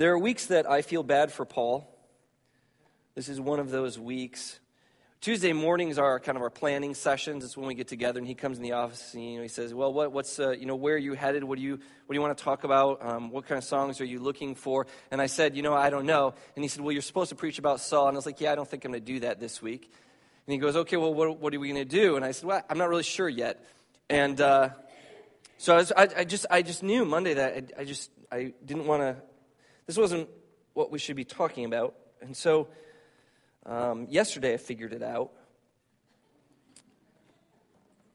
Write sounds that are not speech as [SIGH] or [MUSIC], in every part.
There are weeks that I feel bad for Paul. This is one of those weeks. Tuesday mornings are kind of our planning sessions. It's when we get together, and he comes in the office and you know, he says, "Well, what, what's uh, you know where are you headed? What do you what do you want to talk about? Um, what kind of songs are you looking for?" And I said, "You know, I don't know." And he said, "Well, you're supposed to preach about Saul." And I was like, "Yeah, I don't think I'm going to do that this week." And he goes, "Okay, well, what, what are we going to do?" And I said, "Well, I'm not really sure yet." And uh, so I, was, I, I, just I just knew Monday that I, I just I didn't want to. This wasn't what we should be talking about, and so. Um, yesterday I figured it out.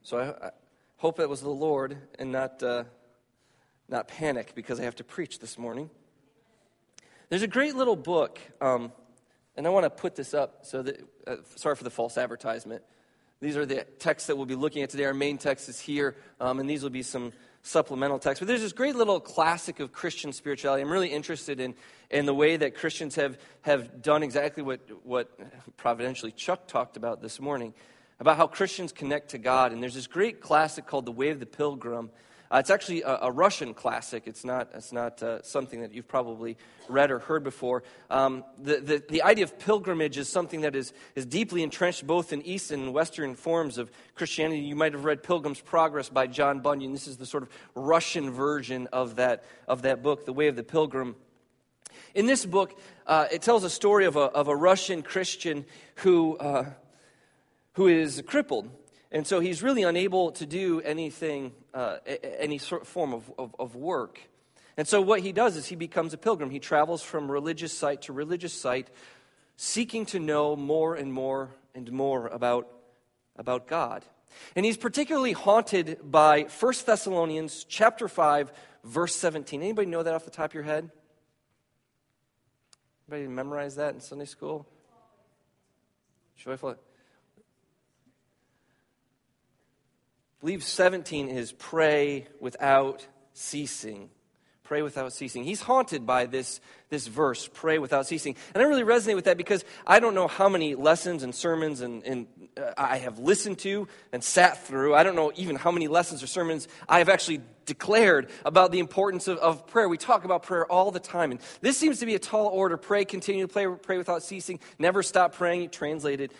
So I, I hope it was the Lord and not, uh, not panic because I have to preach this morning. There's a great little book, um, and I want to put this up so that, uh, sorry for the false advertisement. These are the texts that we'll be looking at today. Our main text is here, um, and these will be some supplemental text. But there's this great little classic of Christian spirituality. I'm really interested in, in the way that Christians have, have done exactly what, what providentially Chuck talked about this morning about how Christians connect to God. And there's this great classic called The Way of the Pilgrim. Uh, it's actually a, a, Russian classic. It's not, it's not uh, something that you've probably read or heard before. Um, the, the, the, idea of pilgrimage is something that is, is deeply entrenched both in Eastern and Western forms of Christianity. You might have read Pilgrim's Progress by John Bunyan. This is the sort of Russian version of that, of that book, The Way of the Pilgrim. In this book, uh, it tells a story of a, of a Russian Christian who, uh, who is crippled. And so he's really unable to do anything, uh, any sort of form of, of, of, work. And so what he does is he becomes a pilgrim. He travels from religious site to religious site, seeking to know more and more and more about, about God. And he's particularly haunted by 1 Thessalonians chapter 5, verse 17. Anybody know that off the top of your head? Anybody memorize that in Sunday school? Joyful. Believe 17 is pray without ceasing. Pray without ceasing. He's haunted by this, this verse, pray without ceasing. And I really resonate with that because I don't know how many lessons and sermons and, and uh, I have listened to and sat through. I don't know even how many lessons or sermons I have actually declared about the importance of, of prayer. We talk about prayer all the time. And this seems to be a tall order. Pray, continue to pray, pray without ceasing, never stop praying. Translated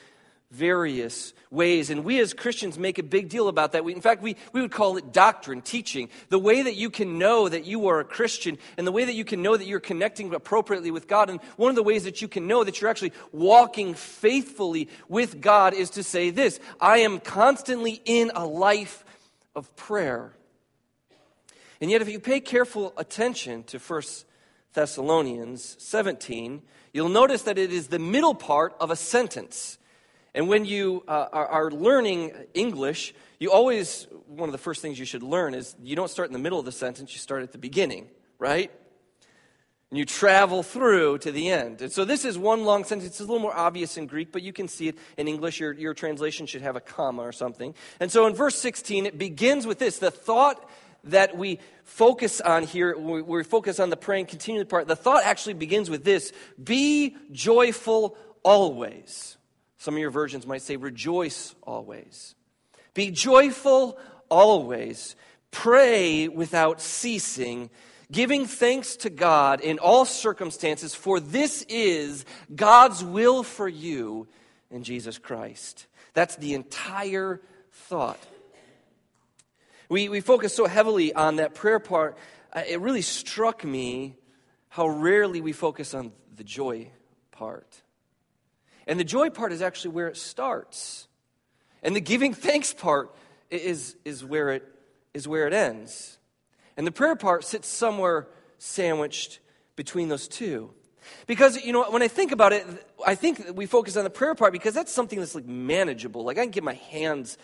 various ways. And we as Christians make a big deal about that. We, in fact, we, we would call it doctrine, teaching. The way that you can know that you are a Christian and the way that you can know that you're connecting appropriately with God. And one of the ways that you can know that you're actually walking faithfully with God is to say this I am constantly in a life of prayer. And yet, if you pay careful attention to 1 Thessalonians 17, you'll notice that it is the middle part of a sentence. And when you uh, are, are, learning English, you always, one of the first things you should learn is you don't start in the middle of the sentence, you start at the beginning, right? And you travel through to the end. And so this is one long sentence. It's a little more obvious in Greek, but you can see it in English. Your, your translation should have a comma or something. And so in verse 16, it begins with this the thought that we focus on here, we focus on the praying continually part, the thought actually begins with this be joyful always. Some of your versions might say, rejoice always. Be joyful always. Pray without ceasing, giving thanks to God in all circumstances, for this is God's will for you in Jesus Christ. That's the entire thought. We, we focus so heavily on that prayer part, uh, it really struck me how rarely we focus on the joy part. And the joy part is actually where it starts. And the giving thanks part is, is, where, it, is where it ends. And the prayer part sits somewhere sandwiched between those two. Because, you know, when I think about it, I think we focus on the prayer part because that's something that's like manageable. Like I can get my hands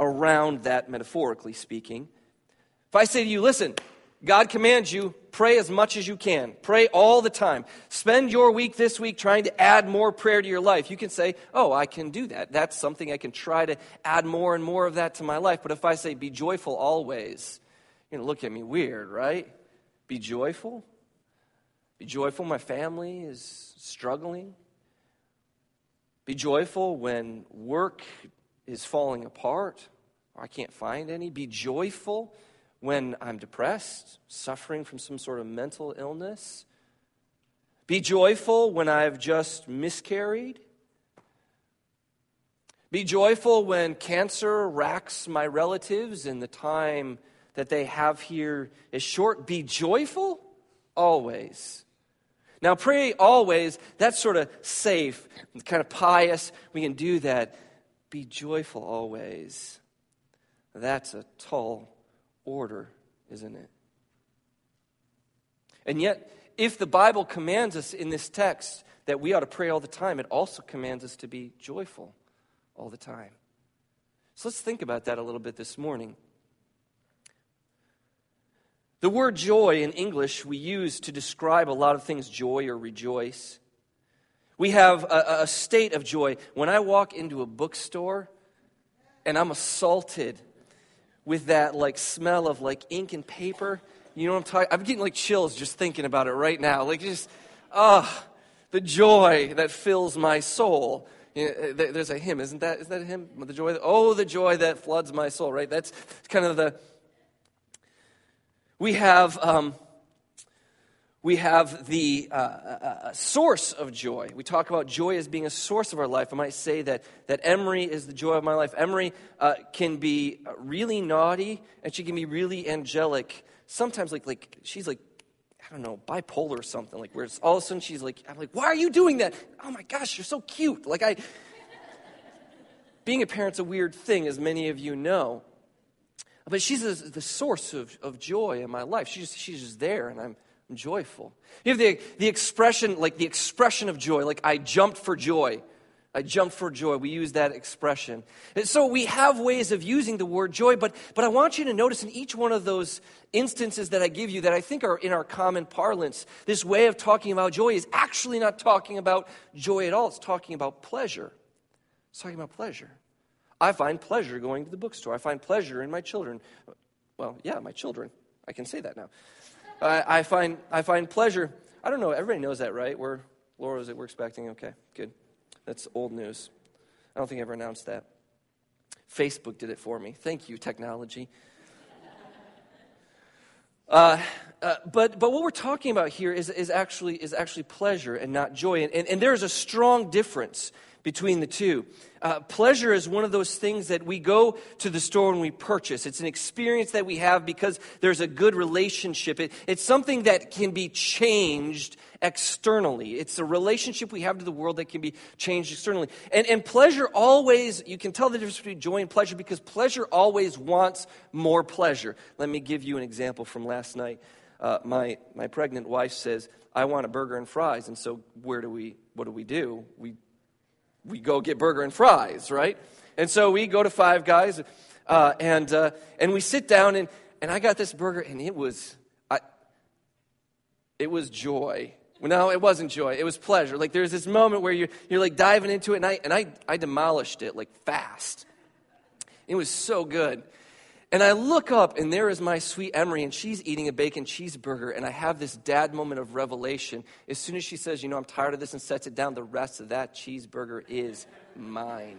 around that, metaphorically speaking. If I say to you, listen, God commands you, pray as much as you can. Pray all the time. Spend your week this week trying to add more prayer to your life. You can say, Oh, I can do that. That's something I can try to add more and more of that to my life. But if I say, Be joyful always, you're going to look at me weird, right? Be joyful? Be joyful my family is struggling. Be joyful when work is falling apart or I can't find any. Be joyful when I'm depressed, suffering from some sort of mental illness. Be joyful when I've just miscarried. Be joyful when cancer racks my relatives and the time that they have here is short. Be joyful always. Now, pray always, that's sort of safe, kind of pious. We can do that. Be joyful always. That's a tall order, isn't it? And yet, if the Bible commands us in this text that we ought to pray all the time, it also commands us to be joyful all the time. So let's think about that a little bit this morning. The word joy in English we use to describe a lot of things joy or rejoice. We have a, a, state of joy. When I walk into a bookstore and I'm assaulted with that like smell of like ink and paper, you know what I'm talking I'm getting like chills just thinking about it right now. Like just ah, oh, the joy that fills my soul. You know, there's a hymn, isn't that? Is that a hymn? The joy. Oh, the joy that floods my soul. Right. That's kind of the we have, um, we have the uh, uh, uh, source of joy. We talk about joy as being a source of our life. I might say that, that Emery is the joy of my life. Emery uh, can be really naughty and she can be really angelic. Sometimes, like, like she's like, I don't know, bipolar or something, like where it's all of a sudden she's like, I'm like, why are you doing that? Oh my gosh, you're so cute. Like, I, being a parent's a weird thing, as many of you know. But she's the source of, of joy in my life. She's, she's just there, and I'm, I'm joyful. You have the, the expression, like the expression of joy, like I jumped for joy. I jumped for joy. We use that expression. And so we have ways of using the word joy, but, but I want you to notice in each one of those instances that I give you that I think are in our common parlance, this way of talking about joy is actually not talking about joy at all. It's talking about pleasure. It's talking about pleasure. I find pleasure going to the bookstore. I find pleasure in my children. Well, yeah, my children. I can say that now. I, I find, I find pleasure. I don't know. Everybody knows that, right? We're, Laura, is it we're expecting? Okay, good. That's old news. I don't think I ever announced that. Facebook did it for me. Thank you, technology. [LAUGHS] Uh, uh, but, but what we're talking about here is, is, actually, is actually pleasure and not joy. And, and, and there's a strong difference between the two. Uh, pleasure is one of those things that we go to the store and we purchase. It's an experience that we have because there's a good relationship. It, it's something that can be changed externally. It's a relationship we have to the world that can be changed externally. And, and pleasure always, you can tell the difference between joy and pleasure because pleasure always wants more pleasure. Let me give you an example from last night. Uh, my, my pregnant wife says, I want a burger and fries. And so, where do we, what do we do? We we go get burger and fries, right? And so we go to Five Guys, uh, and uh, and we sit down, and and I got this burger, and it was, I, it was joy. No, it wasn't joy. It was pleasure. Like there's this moment where you're you're like diving into it, and I and I I demolished it like fast. It was so good. And I look up, and there is my sweet Emery, and she's eating a bacon cheeseburger. And I have this dad moment of revelation. As soon as she says, You know, I'm tired of this, and sets it down, the rest of that cheeseburger is mine.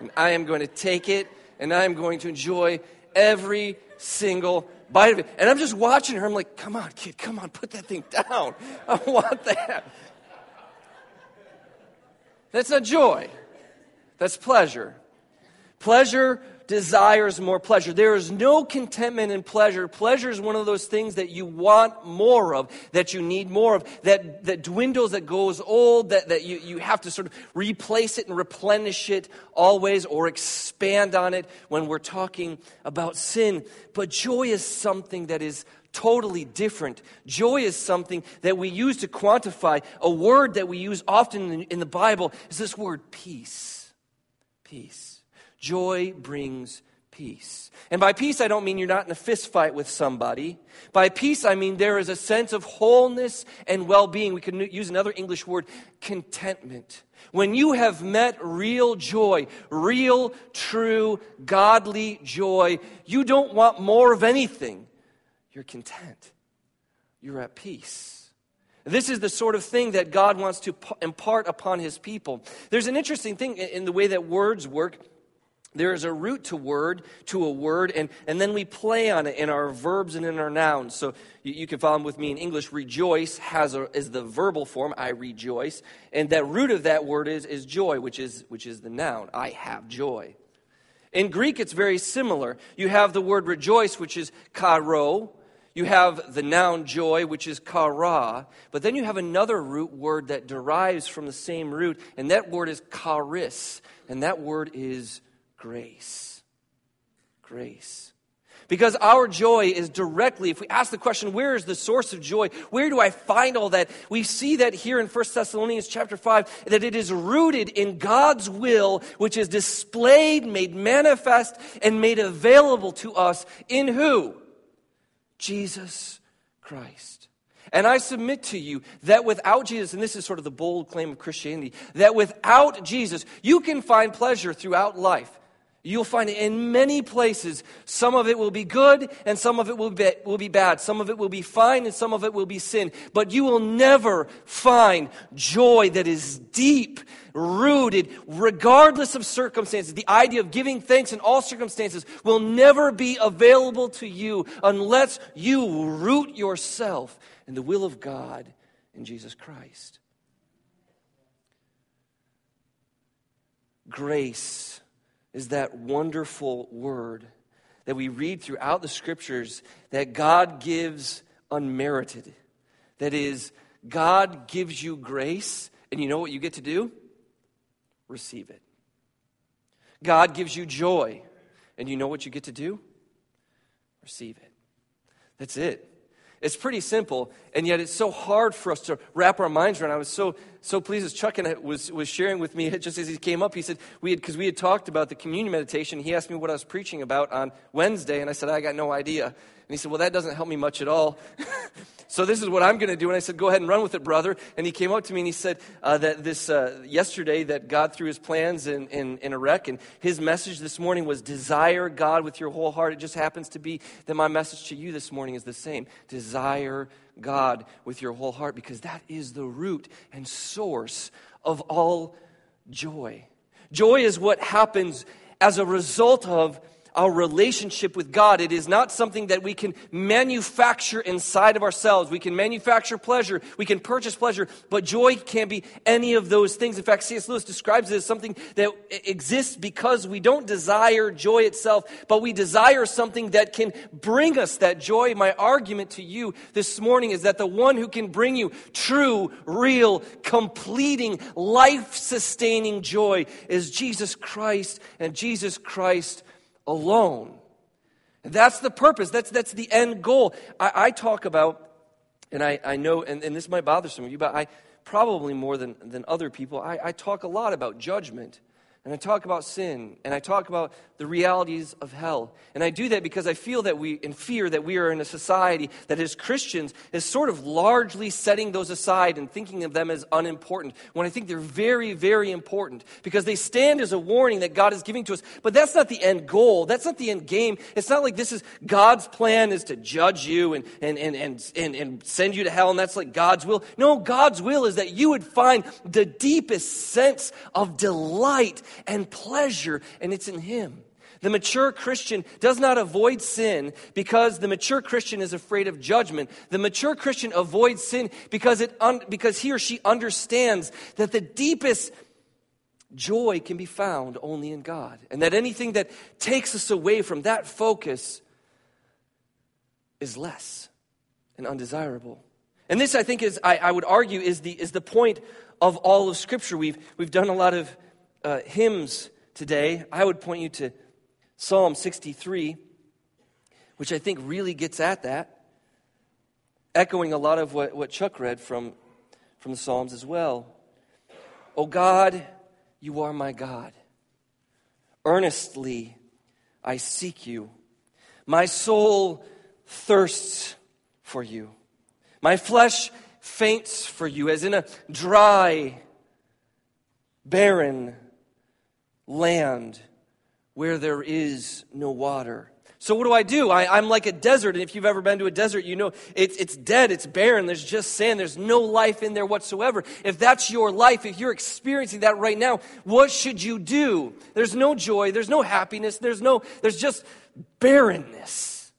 and I am going to take it, and I am going to enjoy every single bite of it. And I'm just watching her. I'm like, Come on, kid, come on, put that thing down. I want that. That's not joy, that's pleasure. Pleasure desires more pleasure. There is no contentment in pleasure. Pleasure is one of those things that you want more of, that you need more of, that, that dwindles, that goes old, that, that you, you have to sort of replace it and replenish it always or expand on it when we're talking about sin. But joy is something that is totally different. Joy is something that we use to quantify. A word that we use often in, in the Bible is this word peace. Peace. Joy brings peace. And by peace, I don't mean you're not in a fist fight with somebody. By peace, I mean there is a sense of wholeness and well being. We can use another English word, contentment. When you have met real joy, real, true, godly joy, you don't want more of anything. You're content. You're at peace. This is the sort of thing that God wants to impart upon his people. There's an interesting thing in the way that words work there is a root to word to a word and, and then we play on it in our verbs and in our nouns. So you, you can follow with me in english. Rejoice has a, is the verbal form i rejoice. And that root of that word is, is joy which is, which is the noun i have joy. In greek it's very similar. You have the word rejoice which is karo. You have the noun joy, which is kara, but then you have another root word that derives from the same root, and that word is charis, and that word is grace. Grace. Because our joy is directly, if we ask the question, where is the source of joy? Where do I find all that? We see that here in 1 Thessalonians chapter 5, that it is rooted in God's will, which is displayed, made manifest, and made available to us in who? Jesus Christ. And I submit to you that without Jesus, and this is sort of the bold claim of Christianity, that without Jesus, you can find pleasure throughout life. You'll find it in many places. Some of it will be good and some of it will be, will be bad. Some of it will be fine and some of it will be sin. But you will never find joy that is deep, rooted, regardless of circumstances. The idea of giving thanks in all circumstances will never be available to you unless you root yourself in the will of God in Jesus Christ. Grace is that wonderful word that we read throughout the scriptures that God gives unmerited. That is, God gives you grace, and you know what you get to do? Receive it. God gives you joy, and you know what you get to do? Receive it. That's it. It's pretty simple, and yet it's so hard for us to wrap our minds around. I was so so pleased as Chuck and was was sharing with me [LAUGHS] just as he came up. He said we had because we had talked about the communion meditation. He asked me what I was preaching about on Wednesday, and I said I got no idea. And he said, Well, that doesn't help me much at all. [LAUGHS] So this is what I'm going to do. And I said, Go ahead and run with it, brother. And he came up to me and he said uh, that this uh, yesterday that God threw his plans in, in, in. And his message this morning was desire God with your whole heart. It just happens to be that my message to you this morning is the same. Desire God with your whole heart because that is the root and source of all joy. Joy is what happens as a result of our relationship with God. It is not something that we can manufacture inside of ourselves. We can manufacture pleasure, we can purchase pleasure, but joy can't be any of those things. In fact, C.S. Lewis describes it as something that exists because we don't desire joy itself, but we desire something that can bring us that joy. My argument to you this morning is that the one who can bring you true, real, completing, life sustaining joy is Jesus Christ and Jesus Christ alone. And that's the purpose, that's, that's the end goal. I, I talk about, and I, I know, and, and this might bother some of you, but I probably more than, than other people, I, I talk a lot about judgment and I talk about sin, and I talk about the realities of hell. And I do that because I feel that we, in fear, that we are in a society that as Christians is sort of largely setting those aside and thinking of them as unimportant, when I think they're very, very important because they stand as a warning that God is giving to us. But that's not the end goal. That's not the end game. It's not like this is God's plan is to judge you and, and, and, and, and, and send you to hell, and that's like God's will. No, God's will is that you would find the deepest sense of delight and pleasure, and it's in Him. The mature Christian does not avoid sin because the mature Christian is afraid of judgment. The mature Christian avoids sin because, it un- because he or she understands that the deepest joy can be found only in God. And that anything that takes us away from that focus is less and undesirable. And this, I think, is, I, I would argue, is the, is the point of all of Scripture. We've, we've done a lot of uh, hymns today, I would point you to Psalm 63, which I think really gets at that, echoing a lot of what, what Chuck read from, from the Psalms as well. O God, you are my God. Earnestly I seek you. My soul thirsts for you. My flesh faints for you, as in a dry, barren land where there is no water. So what do I do? I, am like a desert, and if you've ever been to a desert, you know it's, it's dead, it's barren, there's just sand, there's no life in there whatsoever. If that's your life, if you're experiencing that right now, what should you do? There's no joy, there's no happiness, there's no, there's just barrenness.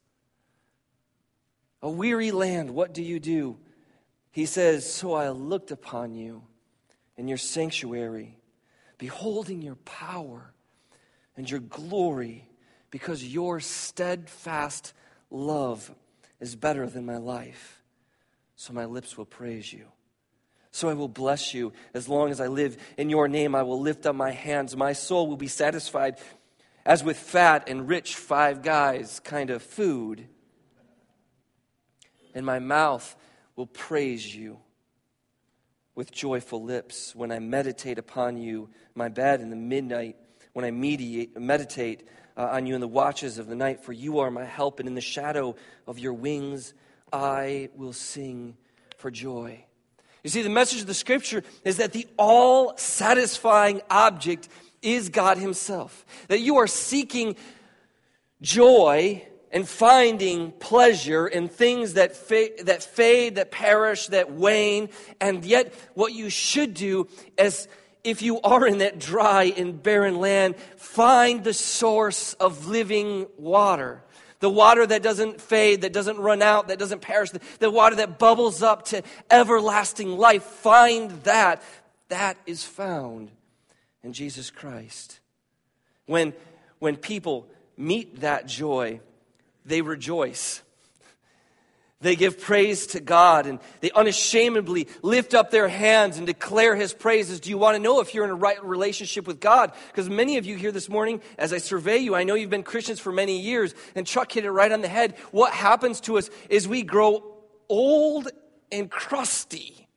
A weary land, what do you do? He says, So I looked upon you in your sanctuary, beholding your power and your glory because your steadfast love is better than my life. So my lips will praise you. So I will bless you as long as I live. In your name I will lift up my hands. My soul will be satisfied as with fat and rich five guys kind of food. And my mouth will praise you with joyful lips when I meditate upon you, my bed in the midnight, when I mediate, meditate uh, on you in the watches of the night, for you are my help, and in the shadow of your wings I will sing for joy. You see, the message of the scripture is that the all satisfying object is God Himself. That you are seeking joy and finding pleasure in things that, fa- that fade, that perish, that wane, and yet what you should do is if you are in that dry and barren land, find the source of living water. The water that doesn't fade, that doesn't run out, that doesn't perish, the, the water that bubbles up to everlasting life. Find that. That is found in Jesus Christ. When, when people meet that joy, they rejoice. They give praise to God and they unashamedly lift up their hands and declare His praises. Do you want to know if you're in a right relationship with God? Because many of you here this morning, as I survey you, I know you've been Christians for many years, and Chuck hit it right on the head. What happens to us is we grow old and crusty.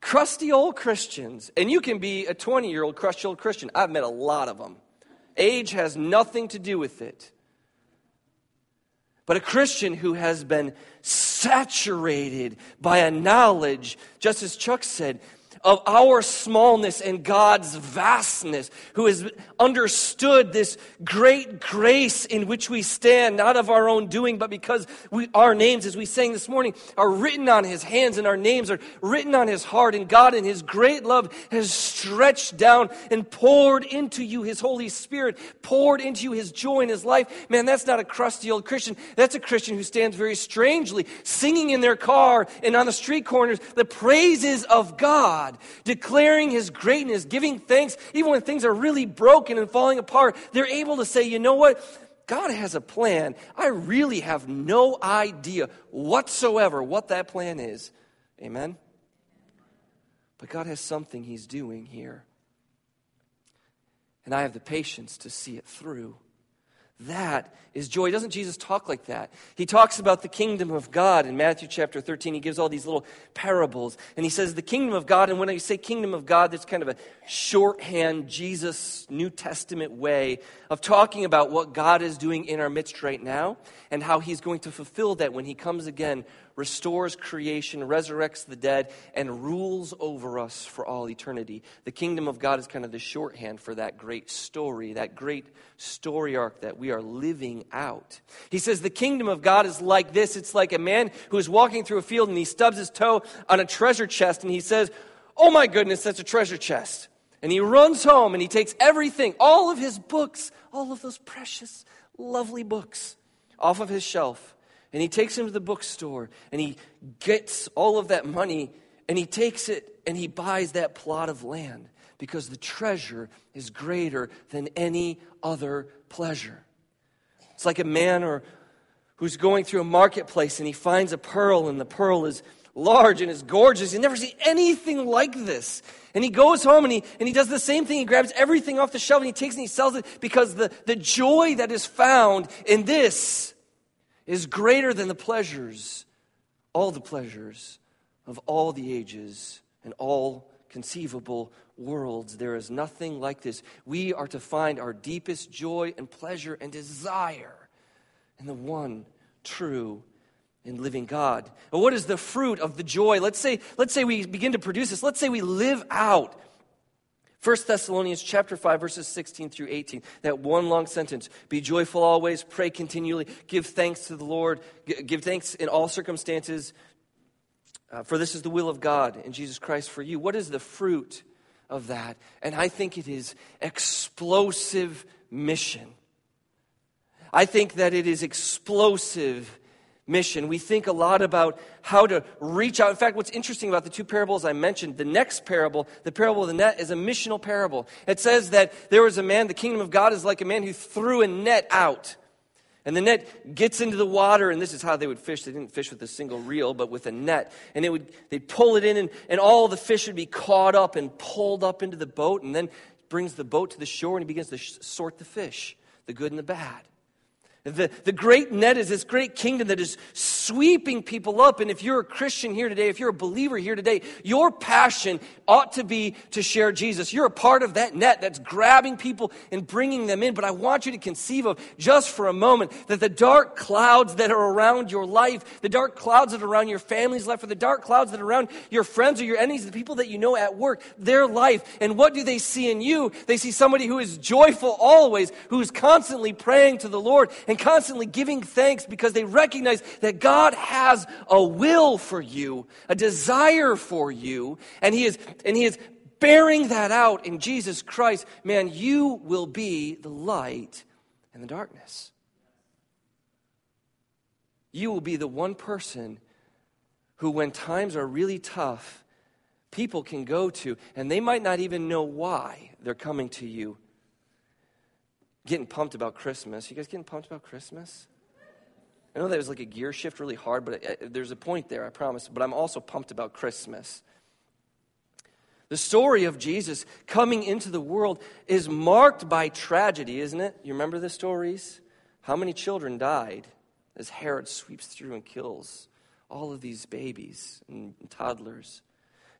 Crusty old Christians. And you can be a 20 year old crusty old Christian. I've met a lot of them. Age has nothing to do with it. But a Christian who has been saturated by a knowledge, just as Chuck said, of our smallness and God's vastness, who has understood this great grace in which we stand, not of our own doing, but because we, our names, as we sang this morning, are written on his hands and our names are written on his heart. And God, in his great love, has stretched down and poured into you his Holy Spirit, poured into you his joy and his life. Man, that's not a crusty old Christian. That's a Christian who stands very strangely, singing in their car and on the street corners the praises of Declaring his greatness, giving thanks, even when things are really broken and falling apart, they're able to say, you know what? God has a plan. I really have no idea whatsoever what that plan is. Amen? But God has something He's doing here. And I have the patience to see it through. That is joy. Doesn't Jesus talk like that? He talks about the kingdom of God in Matthew chapter 13. He gives all these little parables. And he says, The kingdom of God, and when I say kingdom of God, that's kind of a shorthand Jesus New Testament way of talking about what God is doing in our midst right now and how he's going to fulfill that when he comes again restores creation, resurrects the dead, and rules over us for all eternity. The kingdom of God is kind of the shorthand for that great story, that great story arc that we are living out. He says the kingdom of God is like this it's like a man who is walking through a field and he stubs his toe on a treasure chest and he says, Oh my goodness, that's a treasure chest. And he runs home and he takes everything, all of his books, all of those precious, lovely books, off of his shelf and he takes him to the bookstore and he gets all of that money and he takes it and he buys that plot of land because the treasure is greater than any other pleasure. It's like a man or who's going through a marketplace and he finds a pearl and the pearl is large and is gorgeous. He never see anything like this. And he goes home and he, and he does the same thing. He grabs everything off the shelf and he takes and he sells it because the, the joy that is found in this is greater than the pleasures, all the pleasures of all the ages and all conceivable worlds. There is nothing like this. We are to find our deepest joy and pleasure and desire in the one true and living God. What is the fruit of the joy? Let's say, let's say we begin to produce this. Let's say we live out 1 Thessalonians chapter 5 verses 16 through 18. That one long sentence. Be joyful always, pray continually, give thanks to the Lord, give thanks in all circumstances, uh, for this is the will of God in Jesus Christ for you. What is the fruit of that? And I think it is explosive mission. I think that it is explosive mission. We think a lot about how to reach out. In fact, what's interesting about the two parables I mentioned, the next parable, the parable of the net, is a missional parable. It says that there was a man, the kingdom of God is like a man who threw a net out. And the net gets into the water, and this is how they would fish. They didn't fish with a single reel, but with a net. And it would, they'd pull it in, and, and all the fish would be caught up and pulled up into the boat, and then brings the boat to the shore, and he begins to sh- sort the fish, the good and the bad. The, the great net is this great kingdom that is sweeping people up. And if you're a Christian here today, if you're a believer here today, your passion ought to be to share Jesus. You're a part of that net that's grabbing people and bringing them in. But I want you to conceive of just for a moment that the dark clouds that are around your life, the dark clouds that are around your family's life, or the dark clouds that are around your friends or your enemies, the people that you know at work, their life. And what do they see in you? They see somebody who is joyful always, who's constantly praying to the Lord and and constantly giving thanks because they recognize that God has a will for you, a desire for you, and He is, and He is bearing that out in Jesus Christ. Man, you will be the light in the darkness. You will be the one person who, when times are really tough, people can go to, and they might not even know why they're coming to you getting pumped about Christmas. You guys getting pumped about Christmas? I know that was like a gear shift really hard, but uh, there's a point there, I promise. But I'm also pumped about Christmas. The story of Jesus coming into the world is marked by tragedy, isn't it? You remember the stories? How many children died as Herod sweeps through and kills all of these babies and toddlers?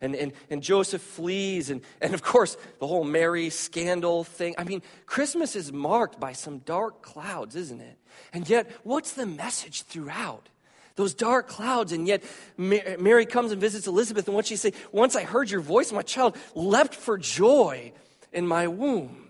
And, and, and Joseph flees, and, and of course, the whole Mary scandal thing. I mean, Christmas is marked by some dark clouds, isn't it? And yet, what's the message throughout? Those dark clouds, and yet Mary comes and visits Elizabeth, and what she say? Once I heard your voice, my child leapt for joy in my womb.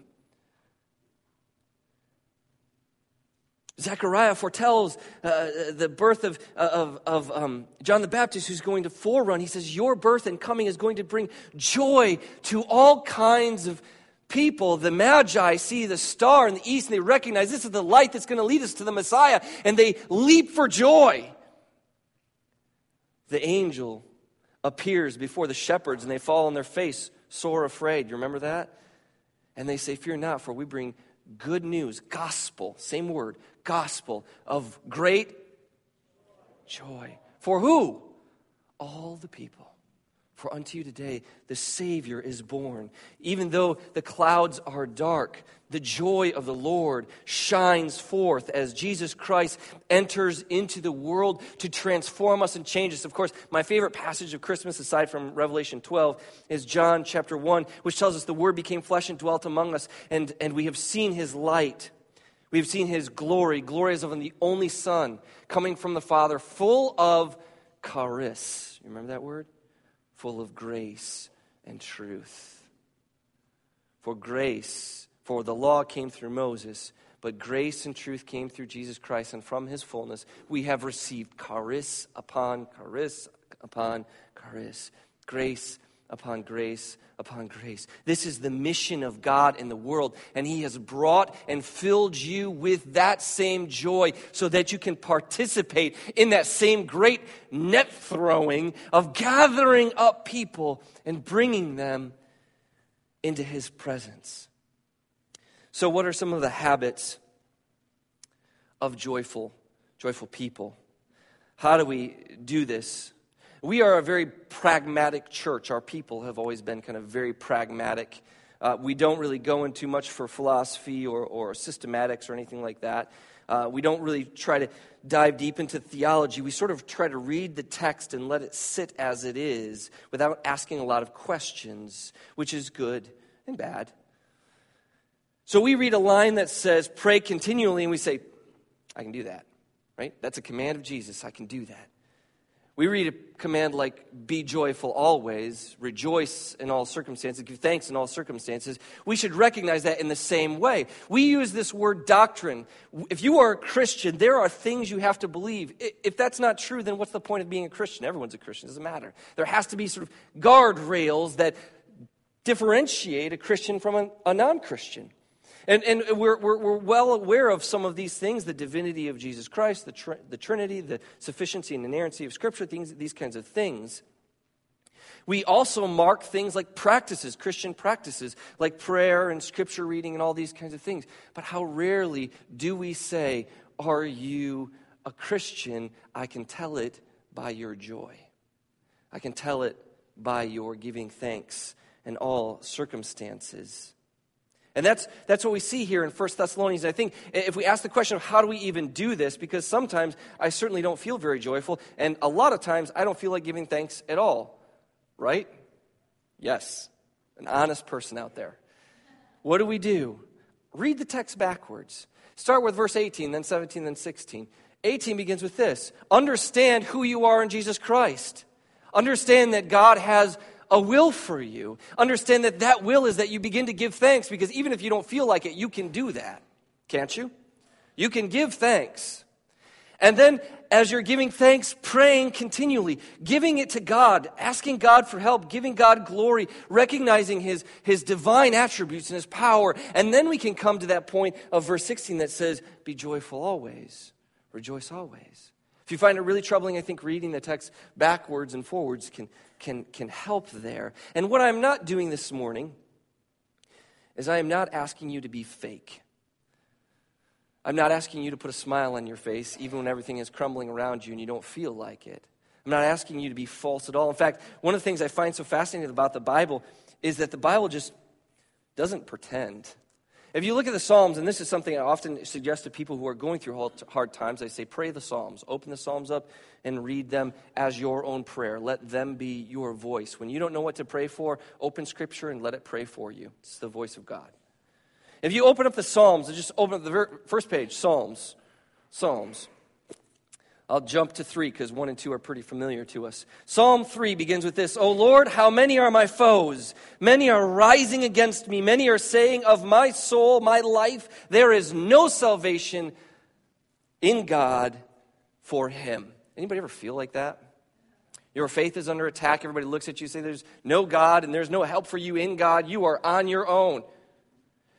Zechariah foretells uh, the birth of, of, of um, John the Baptist, who's going to forerun. He says, Your birth and coming is going to bring joy to all kinds of people. The Magi see the star in the east and they recognize this is the light that's going to lead us to the Messiah, and they leap for joy. The angel appears before the shepherds and they fall on their face, sore afraid. You remember that? And they say, Fear not, for we bring good news, gospel, same word, gospel of great joy. For who? All the people. For unto you today the Savior is born. Even though the clouds are dark, the joy of the Lord shines forth as Jesus Christ enters into the world to transform us and change us. Of course, my favorite passage of Christmas, aside from Revelation 12, is John chapter 1, which tells us the Word became flesh and dwelt among us, and, and we have seen his light. We've seen his glory, glory as of the only Son coming from the Father, full of charis. You remember that word? Full of grace and truth. For grace, for the law came through Moses, but grace and truth came through Jesus Christ, and from his fullness we have received charis upon charis upon charis. Grace upon grace upon grace. This is the mission of God in the world, and He has brought and filled you with that same joy so that you can participate in that same great net throwing of gathering up people and bringing them into His presence. So, what are some of the habits of joyful, joyful people? How do we do this? We are a very pragmatic church. Our people have always been kind of very pragmatic. Uh, we don't really go into much for philosophy or, or systematics or anything like that. Uh, we don't really try to dive deep into theology. We sort of try to read the text and let it sit as it is without asking a lot of questions, which is good and bad. So we read a line that says, pray continually, and we say, I can do that, right? That's a command of Jesus. I can do that. We read a command like, be joyful always, rejoice in all circumstances, give thanks in all circumstances. We should recognize that in the same way. We use this word doctrine. If you are a Christian, there are things you have to believe. If that's not true, then what's the point of being a Christian? Everyone's a Christian, it doesn't matter. There has to be sort of guardrails that differentiate a Christian from a, non Christian. And, and we're, we're, we're, well aware of some of these things the divinity of Jesus Christ, the, tr- the Trinity, the sufficiency and inerrancy of Scripture, things, these kinds of things. We also mark things like practices, Christian practices, like prayer and scripture reading and all these kinds of things. But how rarely do we say, Are you a Christian? I can tell it by your joy. I can tell it by your giving thanks in all circumstances. And that's, that's what we see here in 1 Thessalonians. I think if we ask the question of how do we even do this, because sometimes I certainly don't feel very joyful, and a lot of times I don't feel like giving thanks at all, right? Yes, an honest person out there. What do we do? Read the text backwards. Start with verse 18, then 17, then 16. 18 begins with this Understand who you are in Jesus Christ. Understand that God has a will for you. Understand that that will is that you begin to give thanks because even if you don't feel like it, you can do that. Can't you? You can give thanks. And then, as you're giving thanks, praying continually, giving it to God, asking God for help, giving God glory, recognizing His, His divine attributes and His power. And then we can come to that point of verse 16 that says, Be joyful always, rejoice always. If you find it really troubling, I think reading the text backwards and forwards can, can, can help there. And what I'm not doing this morning is I am not asking you to be fake. I'm not asking you to put a smile on your face even when everything is crumbling around you and you don't feel like it. I'm not asking you to be false at all. In fact, one of the things I find so fascinating about the Bible is that the Bible just doesn't pretend. If you look at the Psalms, and this is something I often suggest to people who are going through hard times, I say, pray the Psalms. Open the Psalms up and read them as your own prayer. Let them be your voice. When you don't know what to pray for, open Scripture and let it pray for you. It's the voice of God. If you open up the Psalms, just open up the first page, Psalms. Psalms. I'll jump to three because one and two are pretty familiar to us. Psalm three begins with this O Lord, how many are my foes? Many are rising against me. Many are saying of my soul, my life, there is no salvation in God for him. Anybody ever feel like that? Your faith is under attack. Everybody looks at you say, There's no God and there's no help for you in God. You are on your own.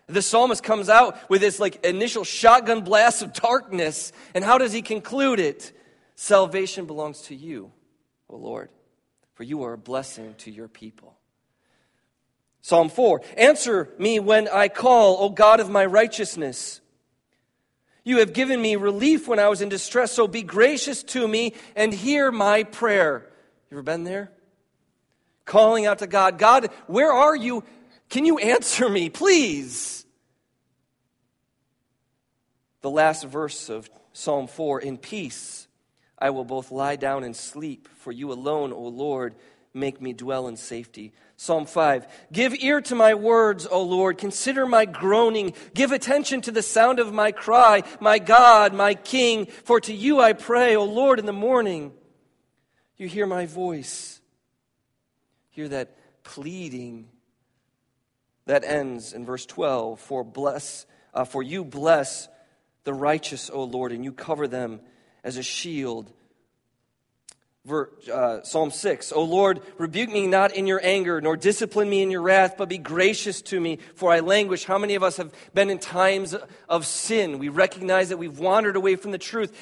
The psalmist comes out with this like initial shotgun blast of darkness. And how does he conclude it? Salvation belongs to you, O Lord, for you are a blessing to your people. Psalm 4 Answer me when I call, O God of my righteousness. You have given me relief when I was in distress, so be gracious to me and hear my prayer. You ever been there? Calling out to God, God, where are you? Can you answer me, please? The last verse of Psalm 4 In peace I will both lie down and sleep, for you alone, O Lord, make me dwell in safety. Psalm 5 Give ear to my words, O Lord. Consider my groaning. Give attention to the sound of my cry, my God, my King. For to you I pray, O Lord, in the morning. You hear my voice. Hear that pleading that ends in verse 12 For, bless, uh, for you bless the righteous, O Lord, and you cover them as a shield. Uh, Psalm 6 O Lord, rebuke me not in your anger, nor discipline me in your wrath, but be gracious to me, for I languish. How many of us have been in times of sin? We recognize that we've wandered away from the truth.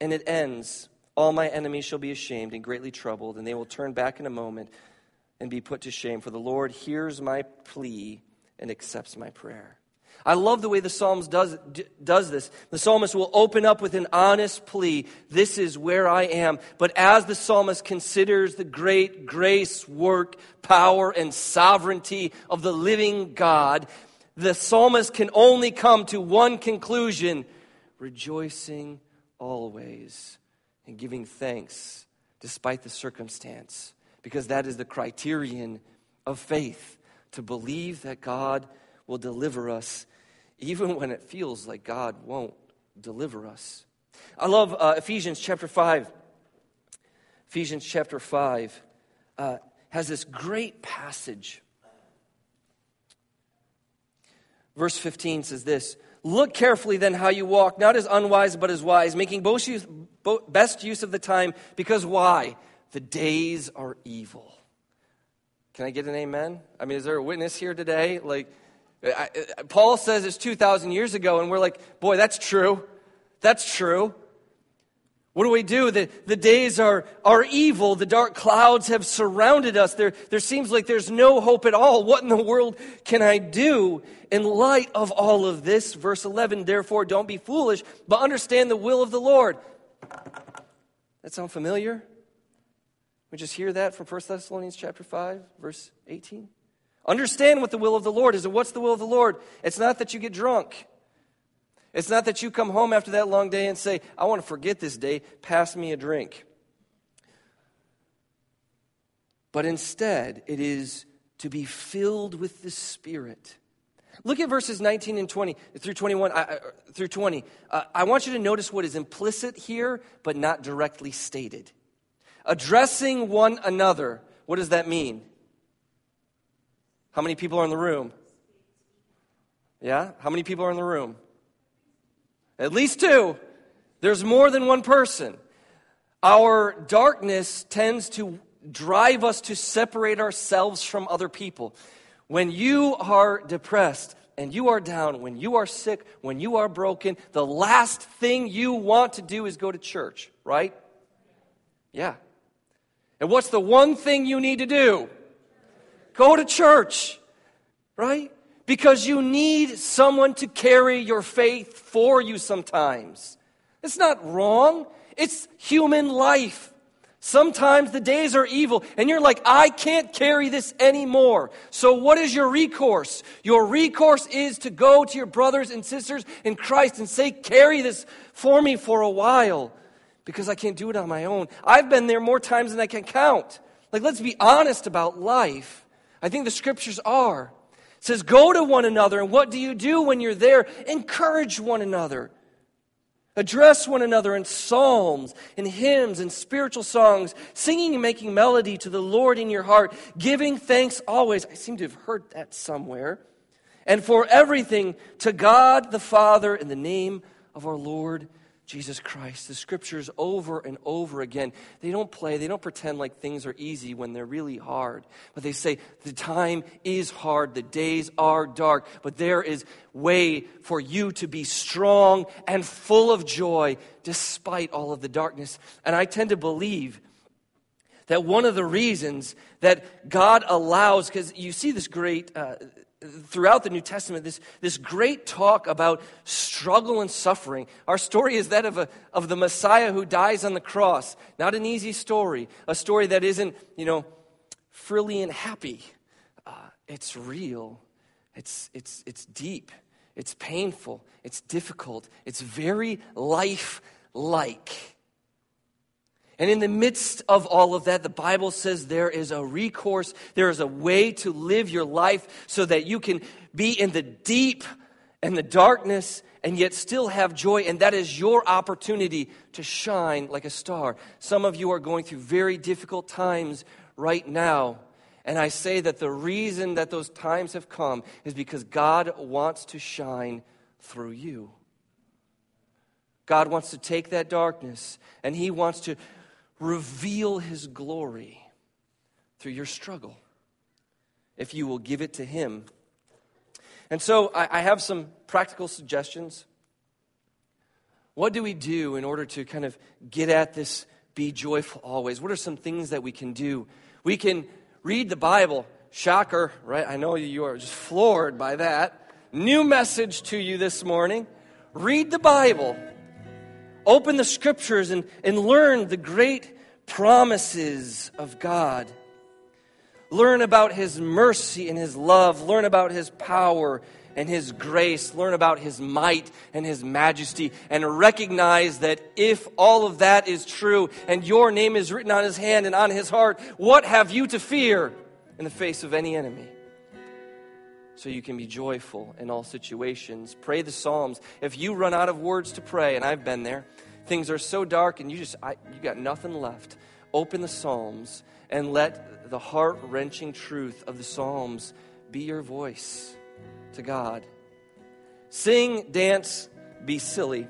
And it ends All my enemies shall be ashamed and greatly troubled, and they will turn back in a moment and be put to shame. For the Lord hears my plea and accepts my prayer. I love the way the Psalms does, does this. The psalmist will open up with an honest plea This is where I am. But as the psalmist considers the great grace, work, power, and sovereignty of the living God, the psalmist can only come to one conclusion rejoicing always and giving thanks despite the circumstance, because that is the criterion of faith to believe that God will deliver us even when it feels like God won't deliver us. I love uh, Ephesians chapter 5. Ephesians chapter 5, uh, has this great passage. Verse 15 says this Look carefully then how you walk, not as unwise, but as wise, making best use of the time, because why? The days are evil. Can I get an amen? I mean, is there a witness here today? Like, I, I, Paul says it's 2,000 years ago, and we're like, boy, that's true. That's true. What do we do? The, the days are, are evil. The dark clouds have surrounded us. There, there seems like there's no hope at all. What in the world can I do in light of all of this? Verse 11, therefore, don't be foolish, but understand the will of the Lord. That sound familiar? We just hear that from 1 Thessalonians chapter 5, verse 18. Understand what the will of the Lord is. And what's the will of the Lord? It's not that you get drunk. It's not that you come home after that long day and say, I want to forget this day, pass me a drink. But instead, it is to be filled with the Spirit. Look at verses 19 and 20 through 21 uh, through 20. Uh, I want you to notice what is implicit here, but not directly stated. Addressing one another. What does that mean? How many people are in the room? Yeah? How many people are in the room? At least two. There's more than one person. Our darkness tends to drive us to separate ourselves from other people. When you are depressed and you are down, when you are sick, when you are broken, the last thing you want to do is go to church, right? Yeah. And what's the one thing you need to do? Go to church, right? because you need someone to carry your faith for you sometimes. It's not wrong, it's human life. Sometimes the days are evil, and you're like, I can't carry this anymore. So, what is your recourse? Your recourse is to go to your brothers and sisters in Christ and say, Carry this for me for a while, because I can't do it on my own. I've been there more times than I can count. Like, let's be honest about life. I think the scriptures are It says, Go to one another. And what do you do when you're there? Encourage one another. Address one another in psalms, in hymns, and spiritual songs, singing and making melody to the Lord in your heart, giving thanks always. I seem to have heard that somewhere. And for everything to God the Father in the name of our Lord Jesus Christ. The scriptures over and over again. They don't play, they don't pretend like things are easy when they're really hard. But they say the time is hard, the days are dark, but there is way for you to be strong and full of joy despite all of the darkness. And I tend to believe that one of the reasons that God allows, because you see this great. Uh, throughout the New Testament this, this great talk about struggle and suffering. Our story is that of, a, of the Messiah who dies on the cross. Not an easy story, a story that isn't, you know, frilly and happy. Uh, it's real, it's, it's, it's deep, it's painful, it's difficult, it's very life like. And in the midst of all of that, the Bible says there is a recourse, there is a way to live your life so that you can be in the deep and the darkness and yet still have joy. And that is your opportunity to shine like a star. Some of you are going through very difficult times right now. And I say that the reason that those times have come is because God wants to shine through you. God wants to take that darkness and He wants to reveal his glory through your struggle if you will give it to him. And so I, I have some practical suggestions. What do we do in order to kind of get at this be joyful always? What are some things that we can do? We can read the Bible. Shocker, right? I know you are just floored by that. New message to you this morning. Read the Bible open the scriptures and, and learn the great promises of God. Learn about His mercy and His love. Learn about His power and His grace. Learn about His might and His majesty. And recognize that if all of that is true and your name is written on His hand and on His heart, what have you to fear in the face of any enemy? So you can be joyful in all situations. Pray the Psalms. If you run out of words to pray, and I've been there, things are so dark and you just I, you got nothing left open the Psalms and let the heart wrenching truth of the Psalms be your voice to God. Sing, dance, be silly.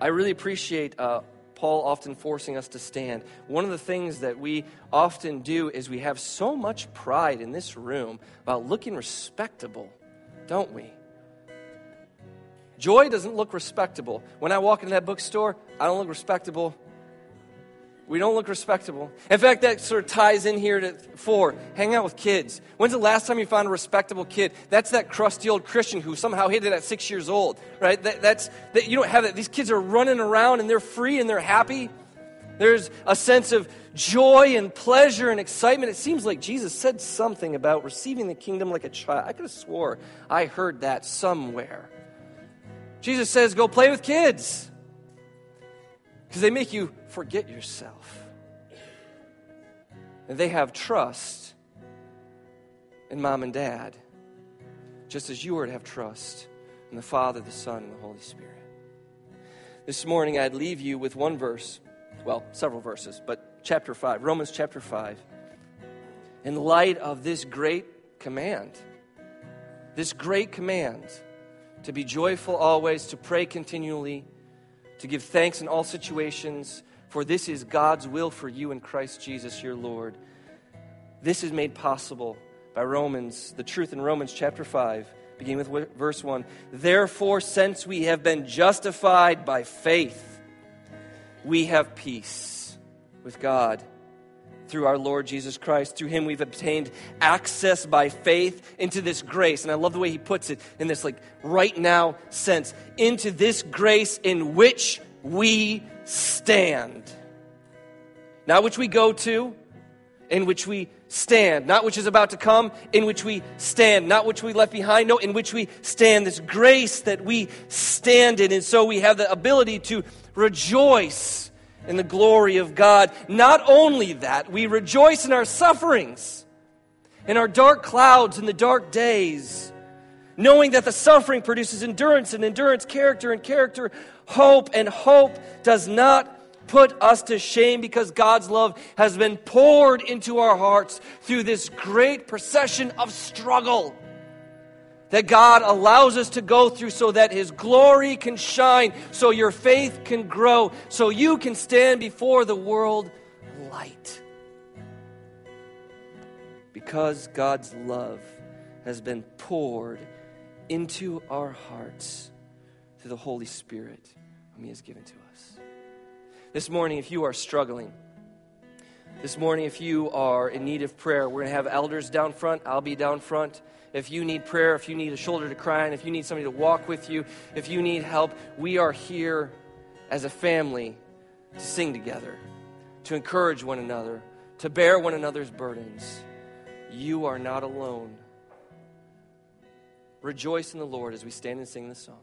I really appreciate uh, Paul often forcing us to stand. One of the things that we often do is we have so much pride in this room about looking respectable, don't we? Joy doesn't look respectable. When I walk into that bookstore, I don't look respectable. We don't look respectable. In fact, that sort of ties in here to four. Hang out with kids. When's the last time you found a respectable kid? That's that crusty old Christian who somehow hit it at six years old, right? That, that's that you don't have that. These kids are running around and they're free and they're happy. There's a sense of joy and pleasure and excitement. It seems like Jesus said something about receiving the kingdom like a child. I could have swore I heard that somewhere. Jesus says, "Go play with kids." Because they make you forget yourself. And they have trust in mom and dad, just as you are to have trust in the Father, the Son, and the Holy Spirit. This morning, I'd leave you with one verse, well, several verses, but chapter 5, Romans chapter 5. In light of this great command, this great command to be joyful always, to pray continually, to give thanks in all situations, for this is God's will for you in Christ Jesus your Lord. This is made possible by Romans, the truth in Romans chapter 5, beginning with verse 1. Therefore, since we have been justified by faith, we have peace with God through our Lord Jesus Christ. Through him, we've obtained access by faith into this grace. And I love the way he puts it in this, like, right now sense into this grace in which we stand. Not which we go to, in which we stand. Not which is about to come, in which we stand. Not which we left behind, no, in which we stand. This grace that we stand in. And so we have the ability to rejoice in the glory of God. Not only that, we rejoice in our sufferings, in our dark clouds, in the dark days, knowing that the suffering produces endurance, and endurance, character, and character, hope, and hope does not put us to shame because God's love has been poured into our hearts through this great procession of struggle that God allows us to go through so that His glory can shine, so your faith can grow, so you can stand before the world light. Because God's love has been poured into our hearts through the Holy Spirit whom He has given to us. This morning, if you are struggling, this morning, if you are in need of prayer, we're going to have elders down front. I'll be down front. If you need prayer, if you need a shoulder to cry on, if you need somebody to walk with you, if you need help, we are here as a family to sing together, to encourage one another, to bear one another's burdens. You are not alone. Rejoice in the Lord as we stand and sing this song.